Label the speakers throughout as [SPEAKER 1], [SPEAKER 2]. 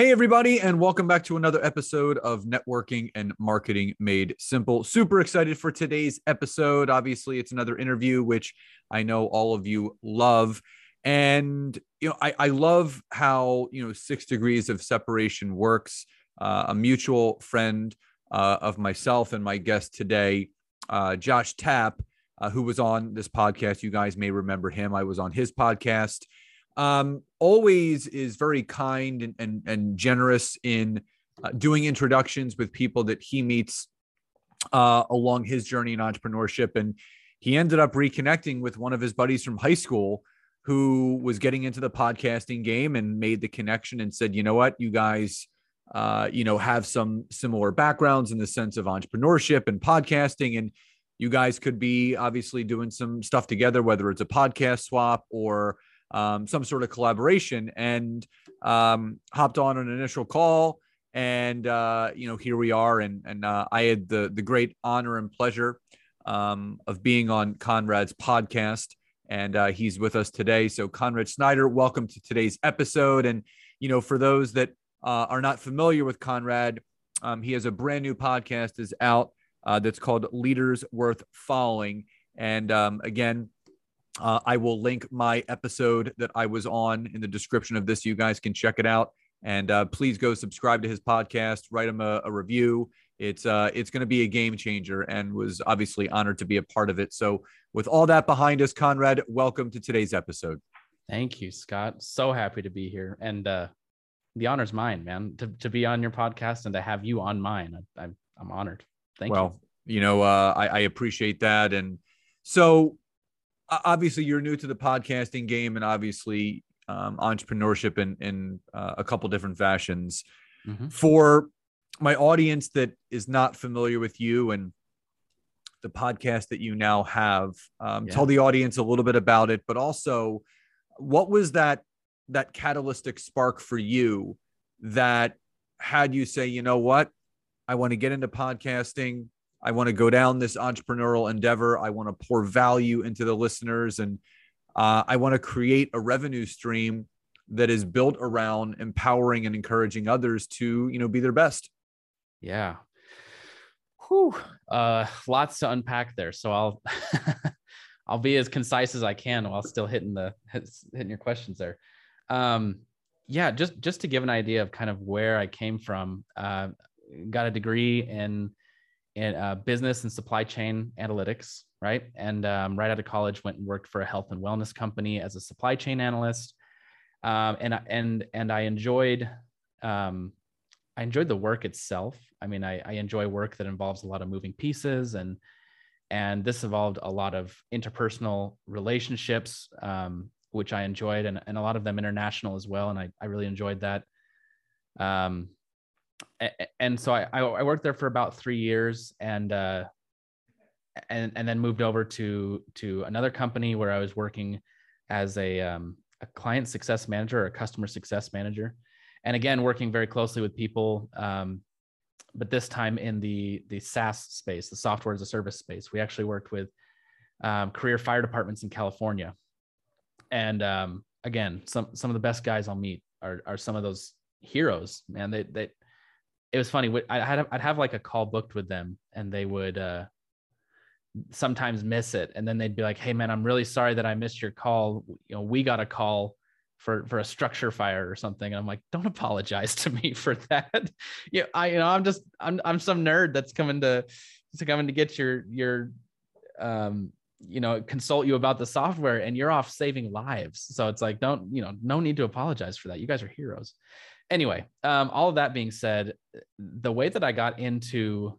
[SPEAKER 1] Hey, everybody, and welcome back to another episode of Networking and Marketing Made Simple. Super excited for today's episode. Obviously, it's another interview, which I know all of you love. And, you know, I, I love how, you know, six degrees of separation works. Uh, a mutual friend uh, of myself and my guest today, uh, Josh Tapp, uh, who was on this podcast. You guys may remember him. I was on his podcast um, always is very kind and, and, and generous in uh, doing introductions with people that he meets uh, along his journey in entrepreneurship. And he ended up reconnecting with one of his buddies from high school who was getting into the podcasting game and made the connection and said, you know what, you guys, uh, you know, have some similar backgrounds in the sense of entrepreneurship and podcasting. And you guys could be obviously doing some stuff together, whether it's a podcast swap or um, some sort of collaboration and um, hopped on an initial call. And, uh, you know, here we are. And, and uh, I had the, the great honor and pleasure um, of being on Conrad's podcast. And uh, he's with us today. So, Conrad Snyder, welcome to today's episode. And, you know, for those that uh, are not familiar with Conrad, um, he has a brand new podcast is out uh, that's called Leaders Worth Following. And um, again, uh, I will link my episode that I was on in the description of this. You guys can check it out. And uh, please go subscribe to his podcast, write him a, a review. It's uh, it's going to be a game changer, and was obviously honored to be a part of it. So, with all that behind us, Conrad, welcome to today's episode.
[SPEAKER 2] Thank you, Scott. So happy to be here, and uh, the honor's mine, man. To, to be on your podcast and to have you on mine, I, I'm I'm honored. Thank
[SPEAKER 1] well, you. Well, you know, uh, I, I appreciate that, and so obviously you're new to the podcasting game and obviously um, entrepreneurship in, in uh, a couple different fashions. Mm-hmm. For my audience that is not familiar with you and the podcast that you now have, um, yeah. tell the audience a little bit about it, but also what was that that catalytic spark for you that had you say, you know what, I want to get into podcasting. I want to go down this entrepreneurial endeavor. I want to pour value into the listeners, and uh, I want to create a revenue stream that is built around empowering and encouraging others to, you know, be their best.
[SPEAKER 2] Yeah. Whew. Uh, lots to unpack there. So I'll I'll be as concise as I can while still hitting the hitting your questions there. Um, yeah, just just to give an idea of kind of where I came from. Uh, got a degree in in uh, business and supply chain analytics, right? And um, right out of college, went and worked for a health and wellness company as a supply chain analyst. Um, and and and I enjoyed um, I enjoyed the work itself. I mean, I, I enjoy work that involves a lot of moving pieces, and and this involved a lot of interpersonal relationships, um, which I enjoyed, and, and a lot of them international as well. And I, I really enjoyed that. Um, and so I, I worked there for about three years and uh, and and then moved over to to another company where I was working as a um, a client success manager or a customer success manager, and again working very closely with people, um, but this time in the the SaaS space, the software as a service space. We actually worked with um, career fire departments in California, and um, again some some of the best guys I'll meet are are some of those heroes. Man, they they it was funny. I had I'd have like a call booked with them, and they would uh, sometimes miss it, and then they'd be like, "Hey, man, I'm really sorry that I missed your call. You know, we got a call for for a structure fire or something." And I'm like, "Don't apologize to me for that. you know, I you know I'm just I'm I'm some nerd that's coming to to coming to get your your um you know consult you about the software and you're off saving lives so it's like don't you know no need to apologize for that you guys are heroes anyway, um, all of that being said, the way that I got into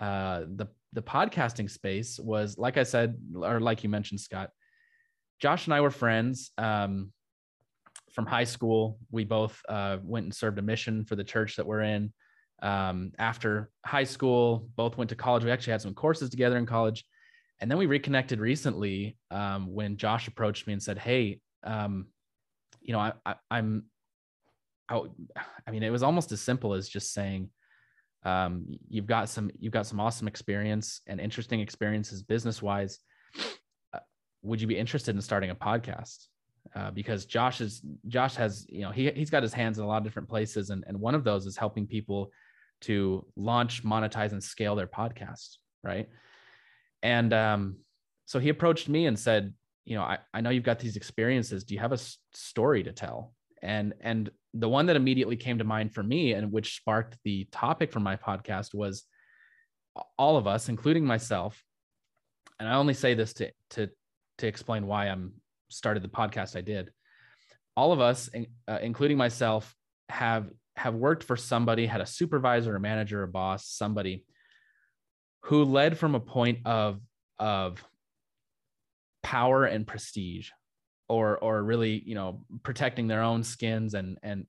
[SPEAKER 2] uh, the the podcasting space was, like I said, or like you mentioned, Scott. Josh and I were friends um, from high school. We both uh, went and served a mission for the church that we're in. Um, after high school, both went to college. We actually had some courses together in college. And then we reconnected recently um, when Josh approached me and said, Hey, um, you know, I, I, I'm, I, I mean, it was almost as simple as just saying, um, you've got some, you've got some awesome experience and interesting experiences business wise. Uh, would you be interested in starting a podcast? Uh, because Josh is Josh has you know he he's got his hands in a lot of different places, and and one of those is helping people to launch, monetize, and scale their podcast, right? And um, so he approached me and said, you know, I, I know you've got these experiences. Do you have a story to tell? And and the one that immediately came to mind for me and which sparked the topic for my podcast was all of us, including myself. And I only say this to to to explain why I'm started the podcast I did. All of us, uh, including myself, have have worked for somebody, had a supervisor, a manager, a boss, somebody who led from a point of of power and prestige or or really you know protecting their own skins and and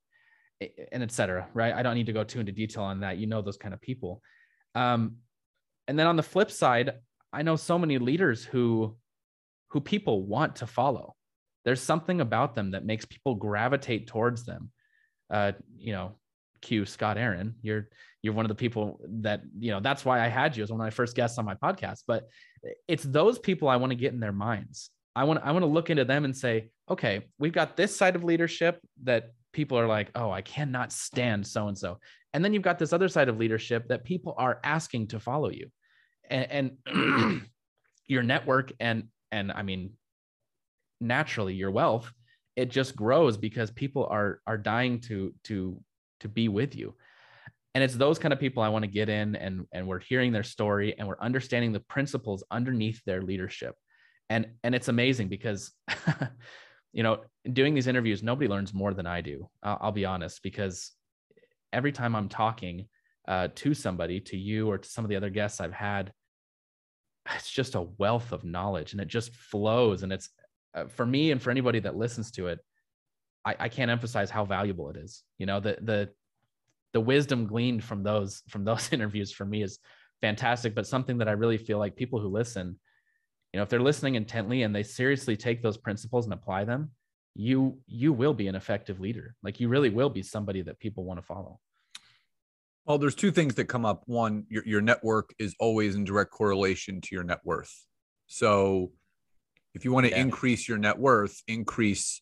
[SPEAKER 2] and etc right? I don't need to go too into detail on that. You know those kind of people. Um and then on the flip side i know so many leaders who who people want to follow. There's something about them that makes people gravitate towards them. Uh you know cue scott aaron you're you're one of the people that you know that's why i had you as one of my first guests on my podcast. But it's those people i want to get in their minds i want i want to look into them and say okay we've got this side of leadership that people are like oh i cannot stand so and so and then you've got this other side of leadership that people are asking to follow you. And, and your network and and i mean naturally your wealth it just grows because people are are dying to to to be with you. And it's those kind of people i want to get in and and we're hearing their story and we're understanding the principles underneath their leadership and and it's amazing because you know doing these interviews nobody learns more than i do i'll, I'll be honest because every time i'm talking uh, to somebody to you or to some of the other guests i've had it's just a wealth of knowledge and it just flows. And it's uh, for me and for anybody that listens to it I, I can't emphasize how valuable it is. You know the the the wisdom gleaned from those from those interviews for me is fantastic. But something that i really feel like people who listen you know if they're listening intently and they seriously take those principles and apply them you you will be an effective leader. Like you really will be somebody that people want to follow.
[SPEAKER 1] Well there's two things that come up. One your, your network is always in direct correlation to your net worth. So if you want to yeah. increase your net worth increase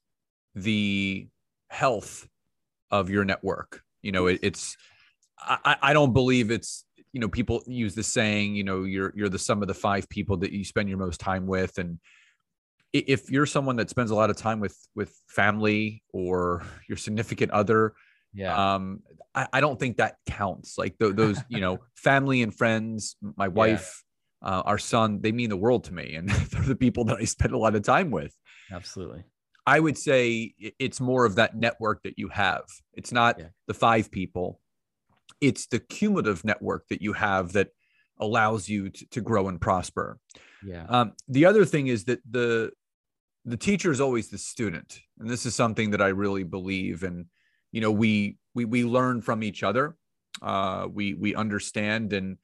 [SPEAKER 1] the health of your network. You know, it, it's I, I don't believe it's you know people use the saying you know you're you're the sum of the five people that you spend your most time with and if you're someone that spends a lot of time with with family or your significant other yeah um i, I don't think that counts like th- those you know family and friends my wife yeah. uh, our son they mean the world to me and they're the people that i spend a lot of time with
[SPEAKER 2] absolutely
[SPEAKER 1] I would say it's more of that network that you have. It's not yeah. the five people, it's the cumulative network that you have that allows you to, to grow and prosper.
[SPEAKER 2] Yeah.
[SPEAKER 1] Um, the other thing is that the the teacher is always the student, and this is something that I really believe. And you know, we we we learn from each other. Uh, we we understand, and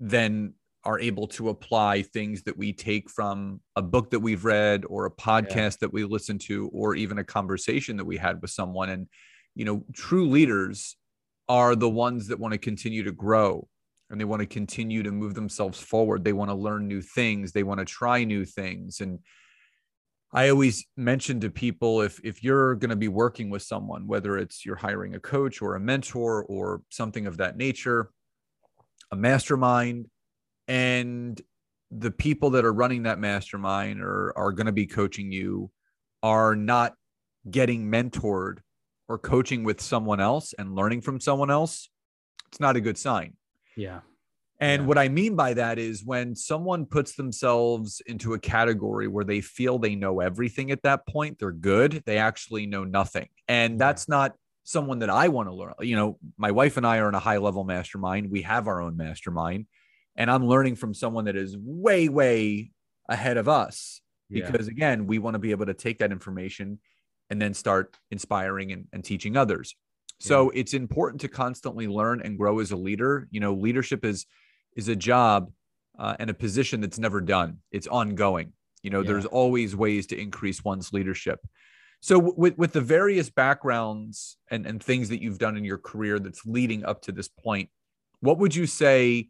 [SPEAKER 1] then are able to apply things that we take from a book that we've read or a podcast yeah. that we listen to or even a conversation that we had with someone and you know true leaders are the ones that want to continue to grow and they want to continue to move themselves forward. They want to learn new things. They want to try new things. And I always mention to people if if you're going to be working with someone, whether it's you're hiring a coach or a mentor or something of that nature, a mastermind, and the people that are running that mastermind or are going to be coaching you are not getting mentored or coaching with someone else and learning from someone else it's not a good sign
[SPEAKER 2] yeah
[SPEAKER 1] and
[SPEAKER 2] yeah.
[SPEAKER 1] what i mean by that is when someone puts themselves into a category where they feel they know everything at that point they're good they actually know nothing and that's not someone that i want to learn you know my wife and i are in a high level mastermind we have our own mastermind and I'm learning from someone that is way, way ahead of us. Because yeah. again, we want to be able to take that information and then start inspiring and, and teaching others. So yeah. it's important to constantly learn and grow as a leader. You know, leadership is is a job uh, and a position that's never done. It's ongoing. You know, yeah. there's always ways to increase one's leadership. So with with the various backgrounds and and things that you've done in your career that's leading up to this point, what would you say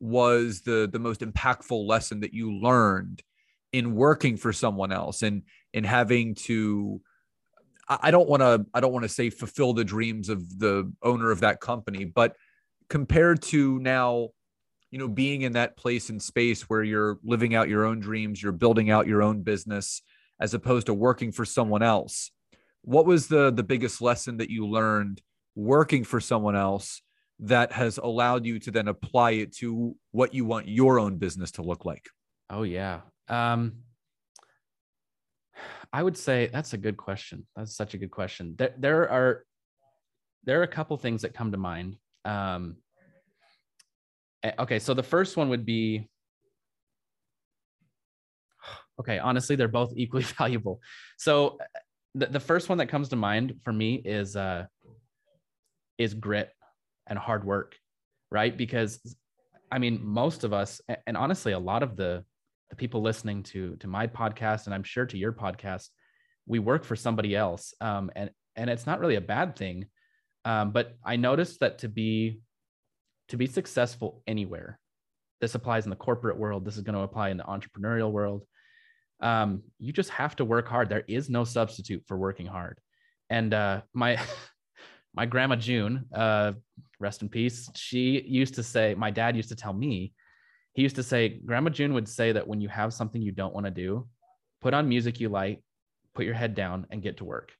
[SPEAKER 1] was the the most impactful lesson that you learned in working for someone else and in having to I don't want to I don't want to say fulfill the dreams of the owner of that company, but compared to now, you know, being in that place and space where you're living out your own dreams, you're building out your own business as opposed to working for someone else. What was the the biggest lesson that you learned working for someone else that has allowed you to then apply it to what you want your own business to look like?
[SPEAKER 2] Oh yeah. Um I would say that's a good question. That's such a good question. There, there are there are a couple things that come to mind. Um, eh, okay, so the first one would be okay. Honestly, they're both equally valuable. So eh, the, the first one that comes to mind for me is uh, is grit and hard work, right? Because I mean, most of us, and honestly, a lot of the the people listening to to my podcast and i'm sure to your podcast we work for somebody else. Um, and and it's not really a bad thing. Um, but i noticed that to be to be successful anywhere this applies in the corporate world this is going to apply in the entrepreneurial world um, you just have to work hard. There is no substitute for working hard. And uh, my my grandma june uh, rest in peace she used to say my dad used to tell me he used to say grandma june would say that when you have something you don't want to do put on music you like put your head down and get to work.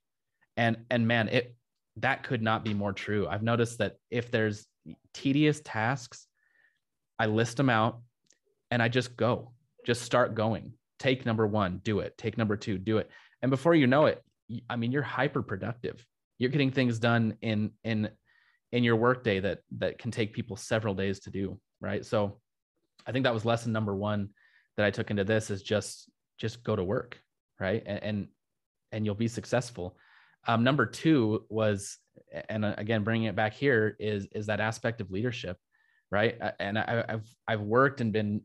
[SPEAKER 2] And and man it that could not be more true. I've noticed that if there's tedious tasks i list them out and i just go just start going. Take number one do it. Take number two do it. And before you know it i mean you're hyper productive you're getting things done in in in your workday that that can take people several days to do right? So I think that was lesson number one that I took into this is just just go to work, right? And and, and you'll be successful. Um, number two was, and again, bringing it back here is is that aspect of leadership, right? And I, have I've worked and been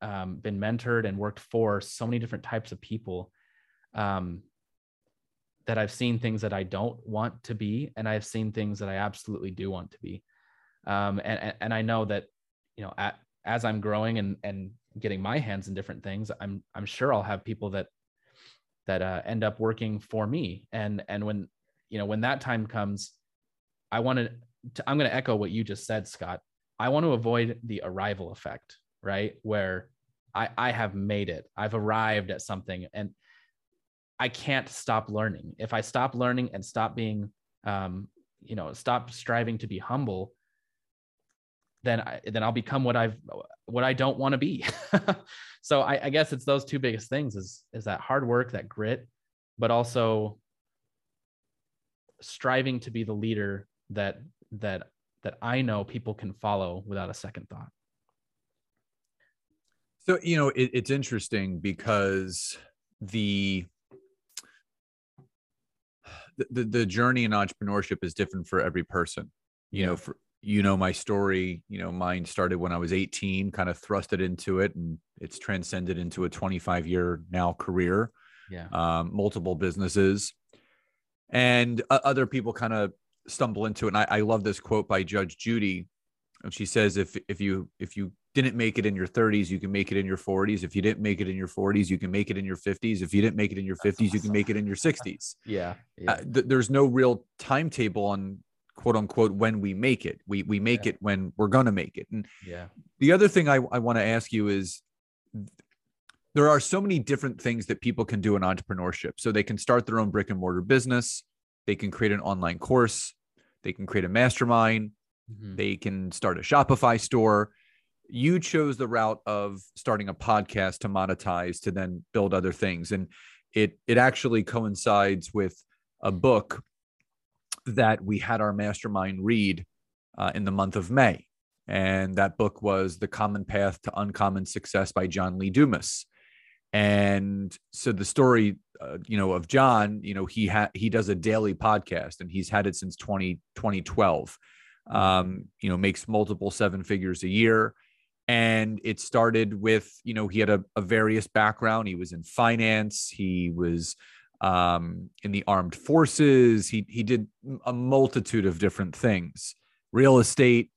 [SPEAKER 2] um, been mentored and worked for so many different types of people um, that I've seen things that I don't want to be, and I've seen things that I absolutely do want to be. Um, and and I know that you know at as I'm growing and and getting my hands in different things, I'm I'm sure I'll have people that that uh, end up working for me. And and when you know when that time comes, I want to. I'm going to echo what you just said, Scott. I want to avoid the arrival effect, right? Where I I have made it. I've arrived at something, and I can't stop learning. If I stop learning and stop being, um, you know, stop striving to be humble, then I, then I'll become what I've what I don't want to be. so I, I guess it's those two biggest things is is that hard work, that grit, but also striving to be the leader that that that I know people can follow without a second thought.
[SPEAKER 1] So you know it, it's interesting because the the, the journey in entrepreneurship is different for every person you yeah. know for you know my story you know mine started when i was 18 kind of thrusted into it and it's transcended into a 25 year now career
[SPEAKER 2] yeah.
[SPEAKER 1] um, multiple businesses. And uh, other people kind of stumble into it and I, I love this quote by judge judy and she says if if you if you didn't make it in your 30s you can make it in your 40s if you didn't make it in your 40s you can make it in your 50s if you didn't make it in your 50s awesome. you can make it in your 60s
[SPEAKER 2] yeah, yeah.
[SPEAKER 1] Uh, th- there's no real timetable on quote unquote when we make it. We we make yeah. it when we're gonna make it. And
[SPEAKER 2] yeah.
[SPEAKER 1] the other thing i, I want to ask you is there are so many different things that people can do in entrepreneurship. So they can start their own brick and mortar business. They can create an online course. They can create a mastermind. Mm-hmm. they can start a shopify store. You chose the route of starting a podcast to monetize to then build other things. And it it actually coincides with a book that we had our mastermind read uh, in the month of May. And that book was The Common Path to Uncommon Success by John Lee Dumas. And so the story, uh, you know, of John, you know, he had he does a daily podcast and he's had it since 20, 2012. Um, you know, makes multiple seven figures a year. And it started with, you know, he had a, a various background. He was in finance. He was um, in the armed forces. He he did a multitude of different things, real estate,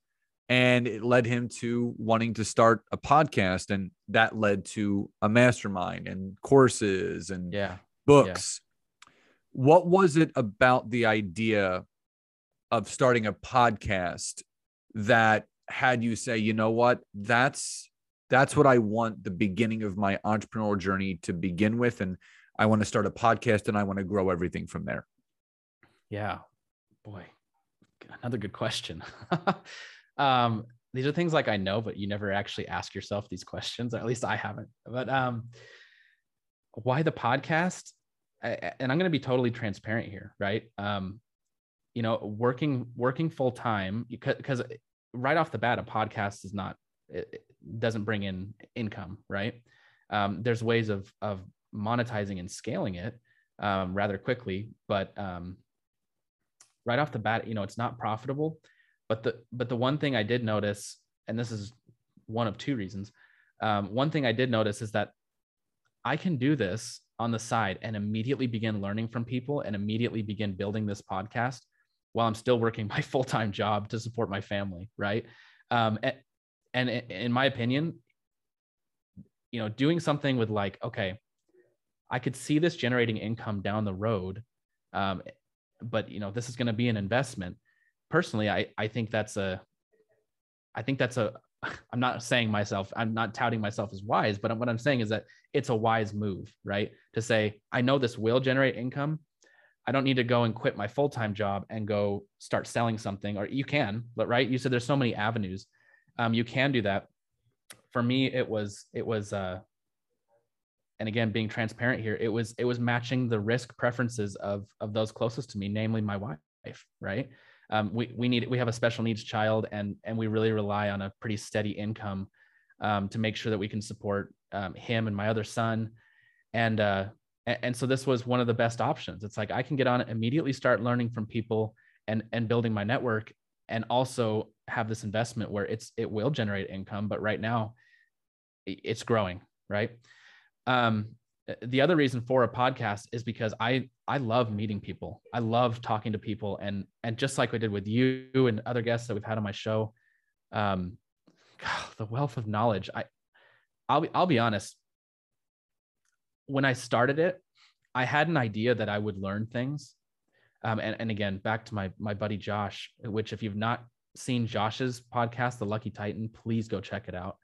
[SPEAKER 1] and it led him to wanting to start a podcast, and that led to a mastermind and courses and
[SPEAKER 2] yeah
[SPEAKER 1] books. Yeah. What was it about the idea of starting a podcast that had you say, you know what, that's that's what I want the beginning of my entrepreneurial journey to begin with, and I want to start a podcast and I want to grow everything from there?
[SPEAKER 2] Yeah, boy, another good question. um, these are things like I know, but you never actually ask yourself these questions. At least I haven't. But um, why the podcast? I, and I'm going to be totally transparent here, right? Um, you know, working working full time because right off the bat, a podcast is not it, doesn't bring in income, right? Um, there's ways of of monetizing and scaling it um, rather quickly. But um, right off the bat, you know, it's not profitable. But the but the one thing I did notice, and this is one of two reasons. Um, one thing I did notice is that I can do this on the side and immediately begin learning from people and immediately begin building this podcast while I'm still working my full time job to support my family. Right. Um, and, and in my opinion, you know, doing something with like, okay, I could see this generating income down the road. Um, but you know, this is going to be an investment. Personally, I I think that's a, I think that's a. I'm not saying myself. I'm not touting myself as wise, but what I'm saying is that it's a wise move, right? To say I know this will generate income. I don't need to go and quit my full time job and go start selling something. Or you can, but right? You said there's so many avenues. Um, you can do that. For me, it was it was uh, and again being transparent here it was it was matching the risk preferences of of those closest to me namely my wife right? Um, we we need we have a special needs child and and we really rely on a pretty steady income um, to make sure that we can support um, him and my other son. And uh and, and so this was one of the best options. It's like i can get on it immediately start learning from people and and building my network and also have this investment where it's it will generate income but right now it's growing right um, the other reason for a podcast is because I I love meeting people. I love talking to people, and and just like we did with you and other guests that we've had on my show, um, God, the wealth of knowledge. I I'll be I'll be honest. When I started it, I had an idea that I would learn things. Um, and, and again, back to my my buddy Josh, which if you've not seen Josh's podcast, The Lucky Titan, please go check it out.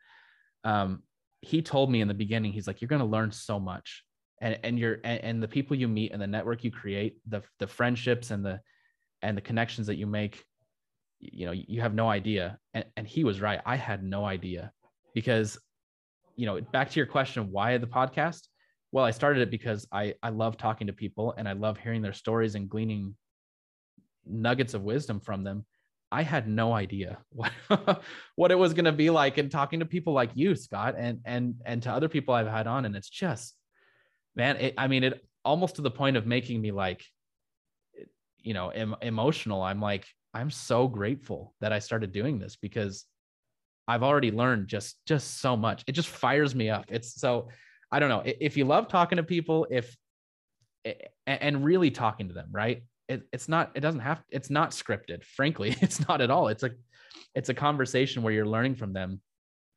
[SPEAKER 2] Um, he told me in the beginning, he's like, you're going to learn so much. And, and you're, and, and the people you meet and the network you create, the, the friendships and the, and the connections that you make, you know, you have no idea. And, and he was right. I had no idea because, you know, back to your question, why the podcast? Well, I started it because I, I love talking to people and I love hearing their stories and gleaning nuggets of wisdom from them. I had no idea what what it was going to be like and talking to people like you, Scott, and and and to other people I've had on, and it's just, man, it, I mean, it almost to the point of making me like, you know, em- emotional. I'm like, I'm so grateful that I started doing this because I've already learned just just so much. It just fires me up. It's so I don't know if you love talking to people, if and really talking to them, right? It, it's not it doesn't have it's not scripted frankly it's not at all. It's a it's a conversation where you're learning from them.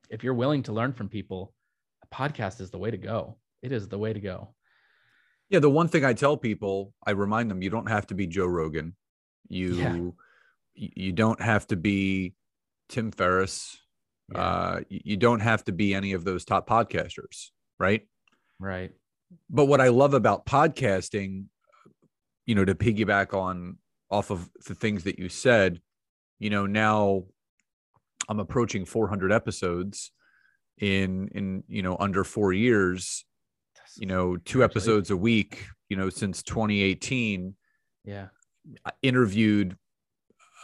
[SPEAKER 2] If you're willing to learn from people a podcast is the way to go. It is the way to go.
[SPEAKER 1] Yeah the one thing i tell people i remind them you don't have to be joe rogan. You yeah. you don't have to be tim ferriss. Yeah. uh, you don't have to be any of those top podcasters right?
[SPEAKER 2] Right.
[SPEAKER 1] But what i love about podcasting you know, to piggyback on off of the things that you said, you know, now I'm approaching 400 episodes in in you know under 4 years. You know, two episodes a week, you know, since 2018.
[SPEAKER 2] Yeah.
[SPEAKER 1] I interviewed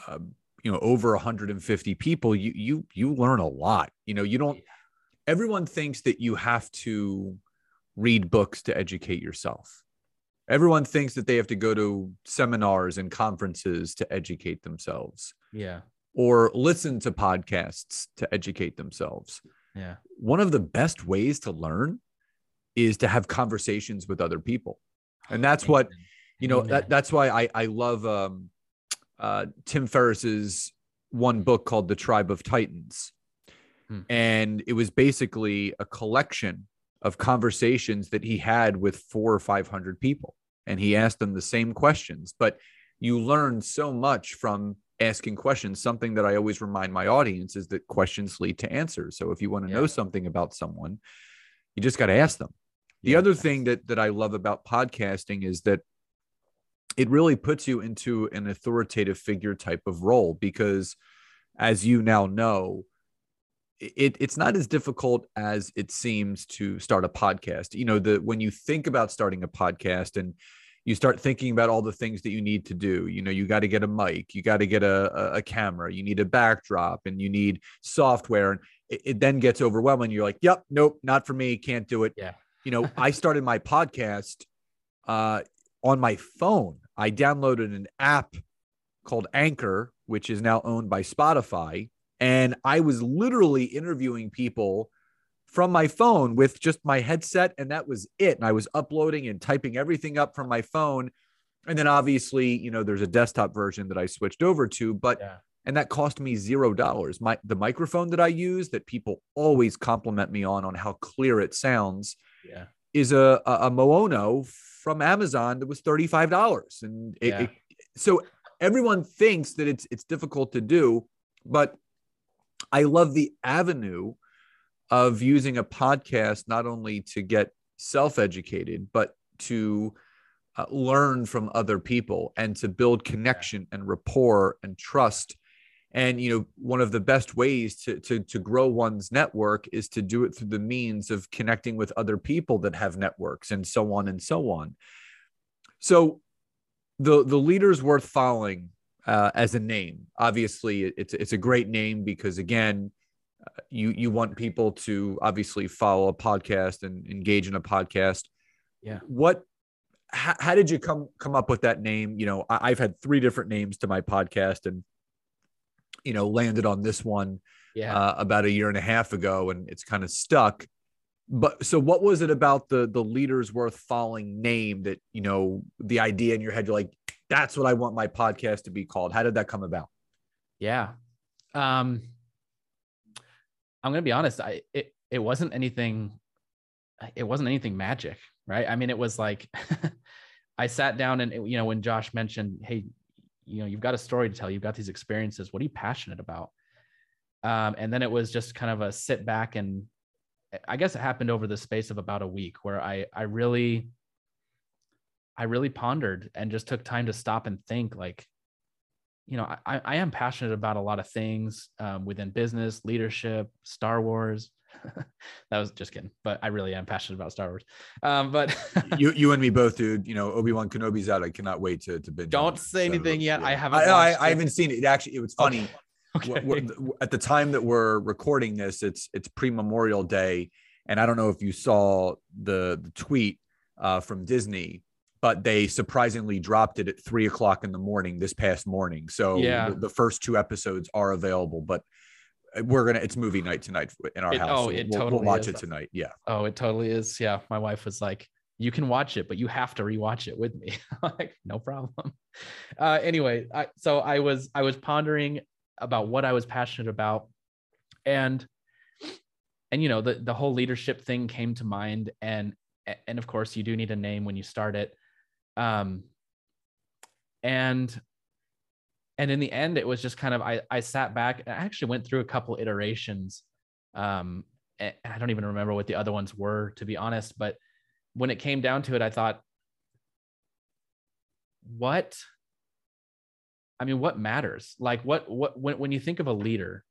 [SPEAKER 1] uh, you know over 150 people you you you learn a lot you know you don't everyone thinks that you have to read books to educate yourself. Everyone thinks that they have to go to seminars and conferences to educate themselves
[SPEAKER 2] Yeah.
[SPEAKER 1] or listen to podcasts to educate themselves.
[SPEAKER 2] Yeah.
[SPEAKER 1] One of the best ways to learn is to have conversations with other people. And that's what, you know,
[SPEAKER 2] Amen.
[SPEAKER 1] that, that's why I, I love um, uh, Tim Ferriss's one book called The Tribe of Titans.
[SPEAKER 2] Hmm.
[SPEAKER 1] And it was basically a collection of conversations that he had with four or 500 people. And he asked them the same questions. But you learn so much from asking questions. Something that I always remind my audience is that questions lead to answers. So if you want to know something about someone, you just got to ask them. The
[SPEAKER 2] Yeah.
[SPEAKER 1] other thing that that I love about podcasting is that it really puts you into an authoritative figure type of role because as you now know it, it's not as difficult as it seems to start a podcast. You know the when you think about starting a podcast and you start thinking about all the things that you need to do you know you got to get a mic you got to get a, a, camera you need a backdrop and you need software and it, it then gets overwhelming. You're like yep nope not for me can't do it.
[SPEAKER 2] Yeah.
[SPEAKER 1] you know i started my podcast uh, on my phone. I downloaded an app called anchor which is now owned by spotify and i was literally interviewing people from my phone with just my headset and that was it and i was uploading and typing everything up from my phone and then obviously you know there's a desktop version that i switched over to but
[SPEAKER 2] Yeah.
[SPEAKER 1] and that cost me zero dollars my the microphone that i use that people always compliment me on on how clear it sounds
[SPEAKER 2] Yeah.
[SPEAKER 1] is a a, a Maono from Amazon that was thirty five dollars, and it,
[SPEAKER 2] Yeah.
[SPEAKER 1] it- so everyone thinks that it's it's difficult to do, but I love the avenue of using a podcast not only to get self educated, but to uh, learn from other people and to build connection and rapport and trust. And you know, one of the best ways to, to to grow one's network is to do it through the means of connecting with other people that have networks and so on and so on. So, the the leaders worth following uh, as a name. Obviously, it's it's a great name because again, uh, you you want people to obviously follow a podcast and engage in a podcast.
[SPEAKER 2] Yeah.
[SPEAKER 1] What? How, how did you come come up with that name? You know, I, I've had three different names to my podcast, and you know, landed on this one
[SPEAKER 2] Yeah.
[SPEAKER 1] uh, about a year and a half ago, and it's kind of stuck. But so, what was it about the the leaders worth following name that you know the idea in your head? You're like, that's what I want my podcast to be called. How did that come about?
[SPEAKER 2] Yeah. Um I'm going to be honest, I it it wasn't anything it wasn't anything magic, right? I mean, it was like I sat down and you know when Josh mentioned, "Hey, you know, you've got a story to tell. You've got these experiences. What are you passionate about?" Um and then it was just kind of a sit back and I guess it happened over the space of about a week where I I really I really pondered and just took time to stop and think like you know, I, I am passionate about a lot of things um, within business, leadership, Star Wars. that was just kidding, but I really am passionate about Star Wars. Um, but
[SPEAKER 1] you you and me both, dude. You know, Obi Wan Kenobi's out. I cannot wait to to binge.
[SPEAKER 2] don't say anything yet. I haven't.
[SPEAKER 1] I, I, I haven't seen it. It actually it was funny.
[SPEAKER 2] Okay.
[SPEAKER 1] We're- at the time that we're recording this, it's it's pre Memorial Day, and I don't know if you saw the the tweet uh, from Disney, but they surprisingly dropped it at three o'clock in the morning this past morning. So
[SPEAKER 2] Yeah.
[SPEAKER 1] the, the first two episodes are available, but we're gonna it's movie night tonight in our
[SPEAKER 2] It-
[SPEAKER 1] house.
[SPEAKER 2] oh,
[SPEAKER 1] so
[SPEAKER 2] it
[SPEAKER 1] we'll, we'll
[SPEAKER 2] totally
[SPEAKER 1] watch
[SPEAKER 2] is.
[SPEAKER 1] it tonight. Yeah.
[SPEAKER 2] Oh, it totally is. Yeah. My wife was like, you can watch it, but you have to rewatch it with me. Like, no problem. Uh, anyway, I, so I was I was pondering about what I was passionate about, and and you know the the whole leadership thing came to mind, and and of course you do need a name when you start it, um, and and in the end it was just kind of I I sat back and I actually went through a couple iterations, um, I don't even remember what the other ones were to be honest, but when it came down to it, I thought, what? I mean, what matters? Like, what, what, when, when you think of a leader,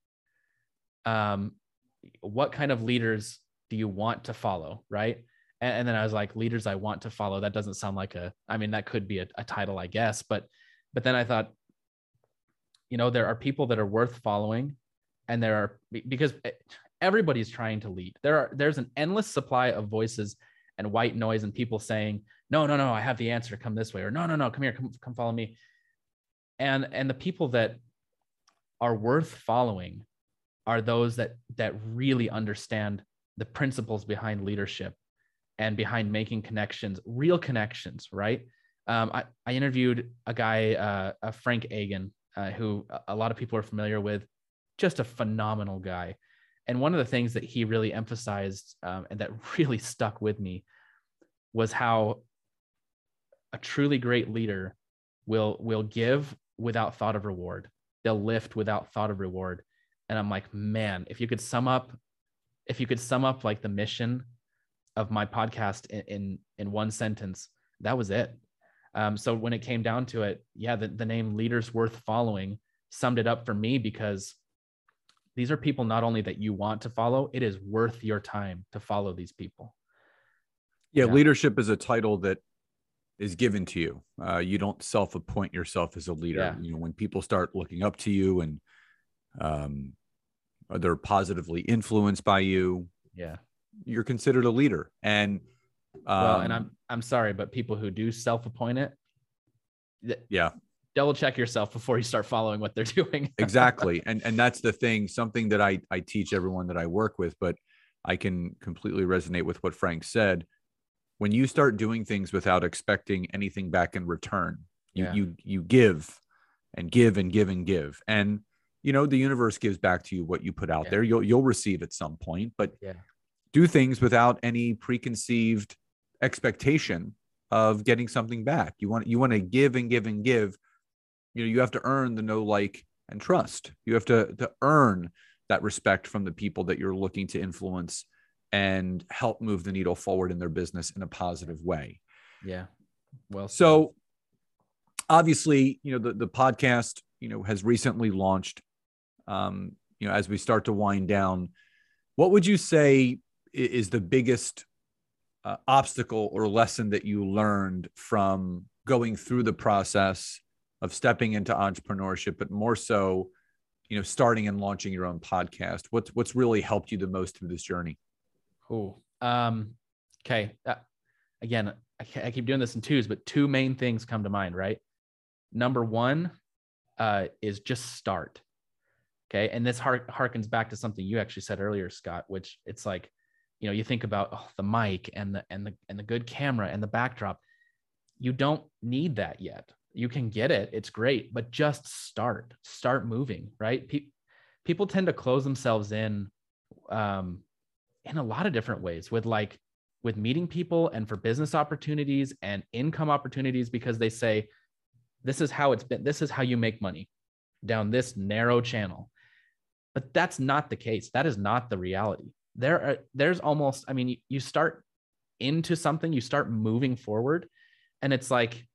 [SPEAKER 2] um, what kind of leaders do you want to follow? Right. And, and then I was like, leaders I want to follow. That doesn't sound like a, I mean, that could be a, a title, I guess. But, but then I thought, you know, there are people that are worth following and there are, because eh, everybody's trying to lead. There are, there's an endless supply of voices and white noise and people saying, no, no, no, I have the answer. Come this way, or no, no, no, come here, come, come follow me. And and the people that are worth following are those that that really understand the principles behind leadership and behind making connections, real connections, right? Um, I, I interviewed a guy, uh, a Frank Agan, uh, who a lot of people are familiar with, just a phenomenal guy. And one of the things that he really emphasized um, and that really stuck with me was how a truly great leader will will give without thought of reward. They'll lift without thought of reward. And I'm like, man, if you could sum up, if you could sum up like the mission of my podcast in in, in one sentence, that was it. Um, so when it came down to it, yeah, the, the name Leaders Worth Following summed it up for me because these are people not only that you want to follow, it is worth your time to follow these people.
[SPEAKER 1] Yeah, yeah. leadership is a title that is given to you. Uh, you don't self-appoint yourself as a leader. Yeah. You know, when people start looking up to you and um, they're positively influenced by you,
[SPEAKER 2] yeah,
[SPEAKER 1] you're considered a leader. And
[SPEAKER 2] um, well, and um, I'm I'm sorry, but people who do self-appoint it,
[SPEAKER 1] th- yeah,
[SPEAKER 2] double check yourself before you start following what they're doing.
[SPEAKER 1] exactly, and and that's the thing. Something that I I teach everyone that I work with, but I can completely resonate with what Frank said. When you start doing things without expecting anything back in return, you yeah. you you give and give and give and give, and you know the universe gives back to you what you put out yeah. there. You'll you'll receive at some point, but
[SPEAKER 2] yeah.
[SPEAKER 1] Do things without any preconceived expectation of getting something back. You want you want to give and give and give. You know, you have to earn the no like and trust. You have to to earn that respect from the people that you're looking to influence and help move the needle forward in their business in a positive way.
[SPEAKER 2] Yeah. Well,
[SPEAKER 1] so obviously, you know, the the podcast, you know, has recently launched. Um, you know, as we start to wind down, what would you say is the biggest uh, obstacle or lesson that you learned from going through the process of stepping into entrepreneurship, but more so, you know, starting and launching your own podcast? What's what's really helped you the most through this journey?
[SPEAKER 2] Oh, um, okay. Uh, again, I, I keep doing this in twos, but two main things come to mind. Right. Number one uh, is just start. Okay, and this hark- harkens back to something you actually said earlier, Scott, which it's like you know you think about oh, the mic and the and the and the good camera and the backdrop. You don't need that yet. You can get it. It's great but just start start moving right? Pe- people tend to close themselves in um, in a lot of different ways with like with meeting people and for business opportunities and income opportunities because they say this is how it's been this is how you make money down this narrow channel. But that's not the case. That is not the reality there are there's almost i mean you start into something you start moving forward and it's like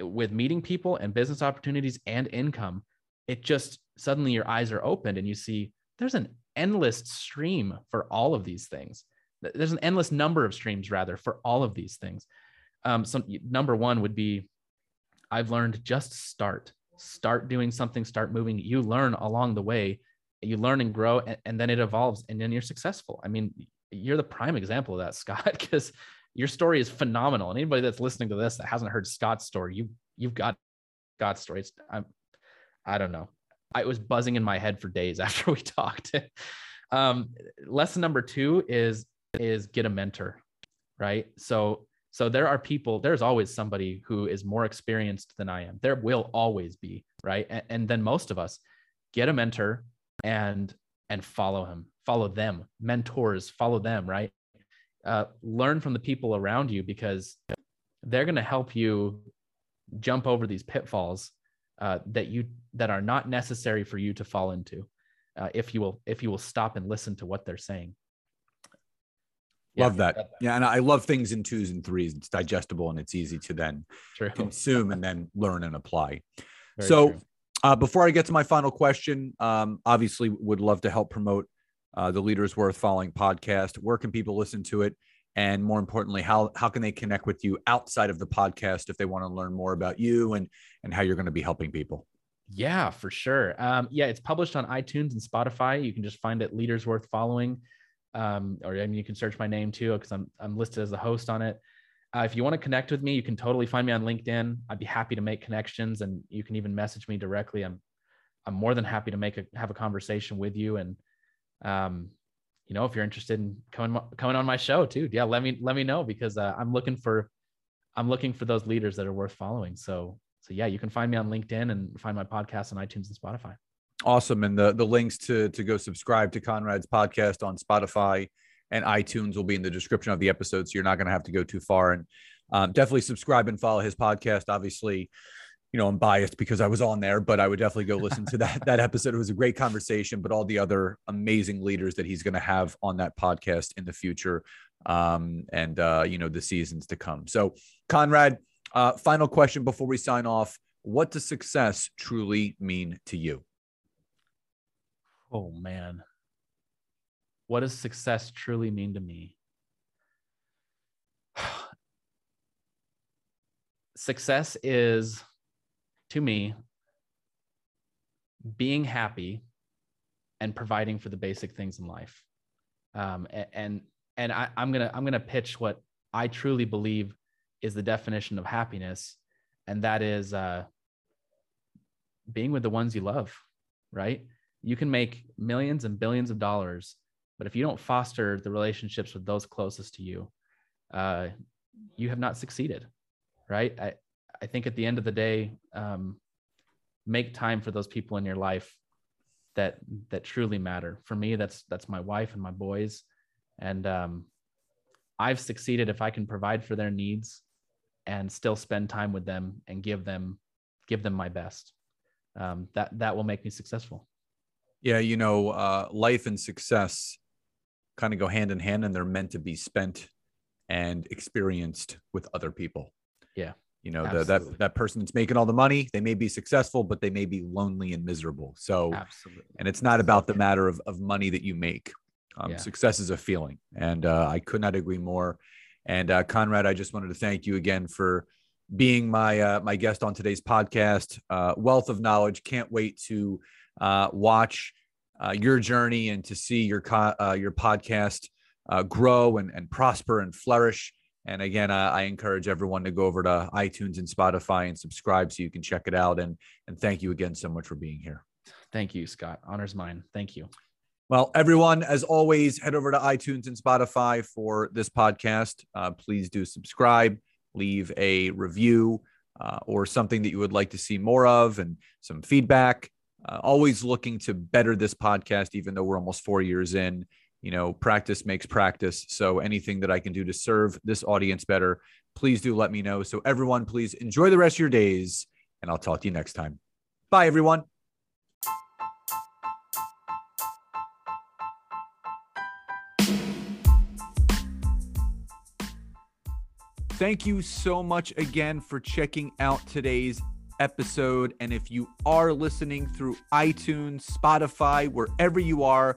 [SPEAKER 2] with meeting people and business opportunities and income it just suddenly your eyes are opened and you see there's an endless stream for all of these things. There's an endless number of streams rather for all of these things. Um, so number one would be i've learned just start. Start doing something start moving. You learn along the way you learn and grow and, and then it evolves and then you're successful. I mean you're the prime example of that scott because your story is phenomenal. And anybody that's listening to this that hasn't heard scott's story you you've got scott's story. It's, i'm i don't know. I was buzzing in my head for days after we talked. Um lesson number two is is get a mentor right? So so there are people there's always somebody who is more experienced than i am. There will always be right? And, and then most of us get a mentor and and follow him follow them mentors follow them right uh, learn from the people around you because they're going to help you jump over these pitfalls uh, that you that are not necessary for you to fall into uh, if you will if you will stop and listen to what they're saying
[SPEAKER 1] yeah, love that. Yeah, and I love things in twos and threes. It's digestible and it's easy to then True. consume and then learn and apply. Very so, true. Uh, before I get to my final question, um, obviously would love to help promote uh, the Leaders Worth Following podcast. Where can people listen to it? And more importantly, how how can they connect with you outside of the podcast if they want to learn more about you and and how you're going to be helping people?
[SPEAKER 2] Yeah, for sure. Um, yeah, it's published on iTunes and Spotify. You can just find it Leaders Worth Following. Um, or I mean, you can search my name too because I'm I'm listed as the host on it. Uh, if you want to connect with me, you can totally find me on LinkedIn. I'd be happy to make connections, and you can even message me directly. I'm I'm more than happy to make a have a conversation with you. And um, you know, if you're interested in coming coming on my show too, yeah, let me let me know because uh, I'm looking for I'm looking for those leaders that are worth following. So so yeah, you can find me on LinkedIn and find my podcast on iTunes and Spotify.
[SPEAKER 1] Awesome, and the the links to to go subscribe to Conrad's podcast on Spotify and iTunes will be in the description of the episode, so you're not going to have to go too far. And um, definitely subscribe and follow his podcast. Obviously, you know I'm biased because I was on there, but I would definitely go listen to that that episode. It was a great conversation, but all the other amazing leaders that he's going to have on that podcast in the future, um, and uh, you know the seasons to come. So, Conrad, uh, final question before we sign off: What does success truly mean to you?
[SPEAKER 2] Oh man what does success truly mean to me? success is, to me, being happy and providing for the basic things in life. Um, and and I, I'm gonna I'm gonna pitch what I truly believe is the definition of happiness, and that is uh, being with the ones you love. Right? You can make millions and billions of dollars but if you don't foster the relationships with those closest to you, uh, you have not succeeded, right? I, I think at the end of the day, um, make time for those people in your life that that truly matter. For me, that's that's my wife and my boys, and um, I've succeeded if I can provide for their needs and still spend time with them and give them give them my best. Um, that that will make me successful.
[SPEAKER 1] Yeah, you know, uh, life and success kind of go hand in hand and they're meant to be spent and experienced with other people.
[SPEAKER 2] Yeah.
[SPEAKER 1] You know, the, that that person that's making all the money, they may be successful, but they may be lonely and miserable. So,
[SPEAKER 2] Absolutely.
[SPEAKER 1] and it's not about the matter of, of money that you make. Um, yeah. Success is a feeling, and uh, I could not agree more. And uh, Conrad, I just wanted to thank you again for being my uh, my guest on today's podcast. Uh, wealth of knowledge. Can't wait to uh, watch uh, your journey and to see your co- uh, your podcast uh, grow and, and prosper and flourish. And again, I encourage everyone to go over to iTunes and Spotify and subscribe so you can check it out. And and thank you again so much for being here.
[SPEAKER 2] Thank you, Scott. Honors mine. Thank you.
[SPEAKER 1] Well, everyone, as always, head over to iTunes and Spotify for this podcast. Uh, please do subscribe, leave a review uh, or something that you would like to see more of, and some feedback uh, always looking to better this podcast, even though we're almost four years in. You know, practice makes practice. So anything that I can do to serve this audience better, please do let me know. So, everyone, please enjoy the rest of your days, and I'll talk to you next time. Bye, everyone. Thank you so much again for checking out today's episode. And if you are listening through iTunes, Spotify, wherever you are,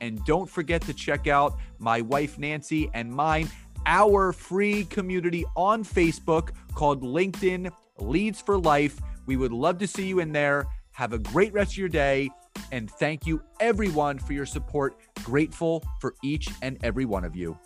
[SPEAKER 1] And don't forget to check out my wife, Nancy, and mine, our free community on Facebook called LinkedIn Leads for Life. We would love to see you in there. Have a great rest of your day. And thank you, everyone, for your support. Grateful for each and every one of you.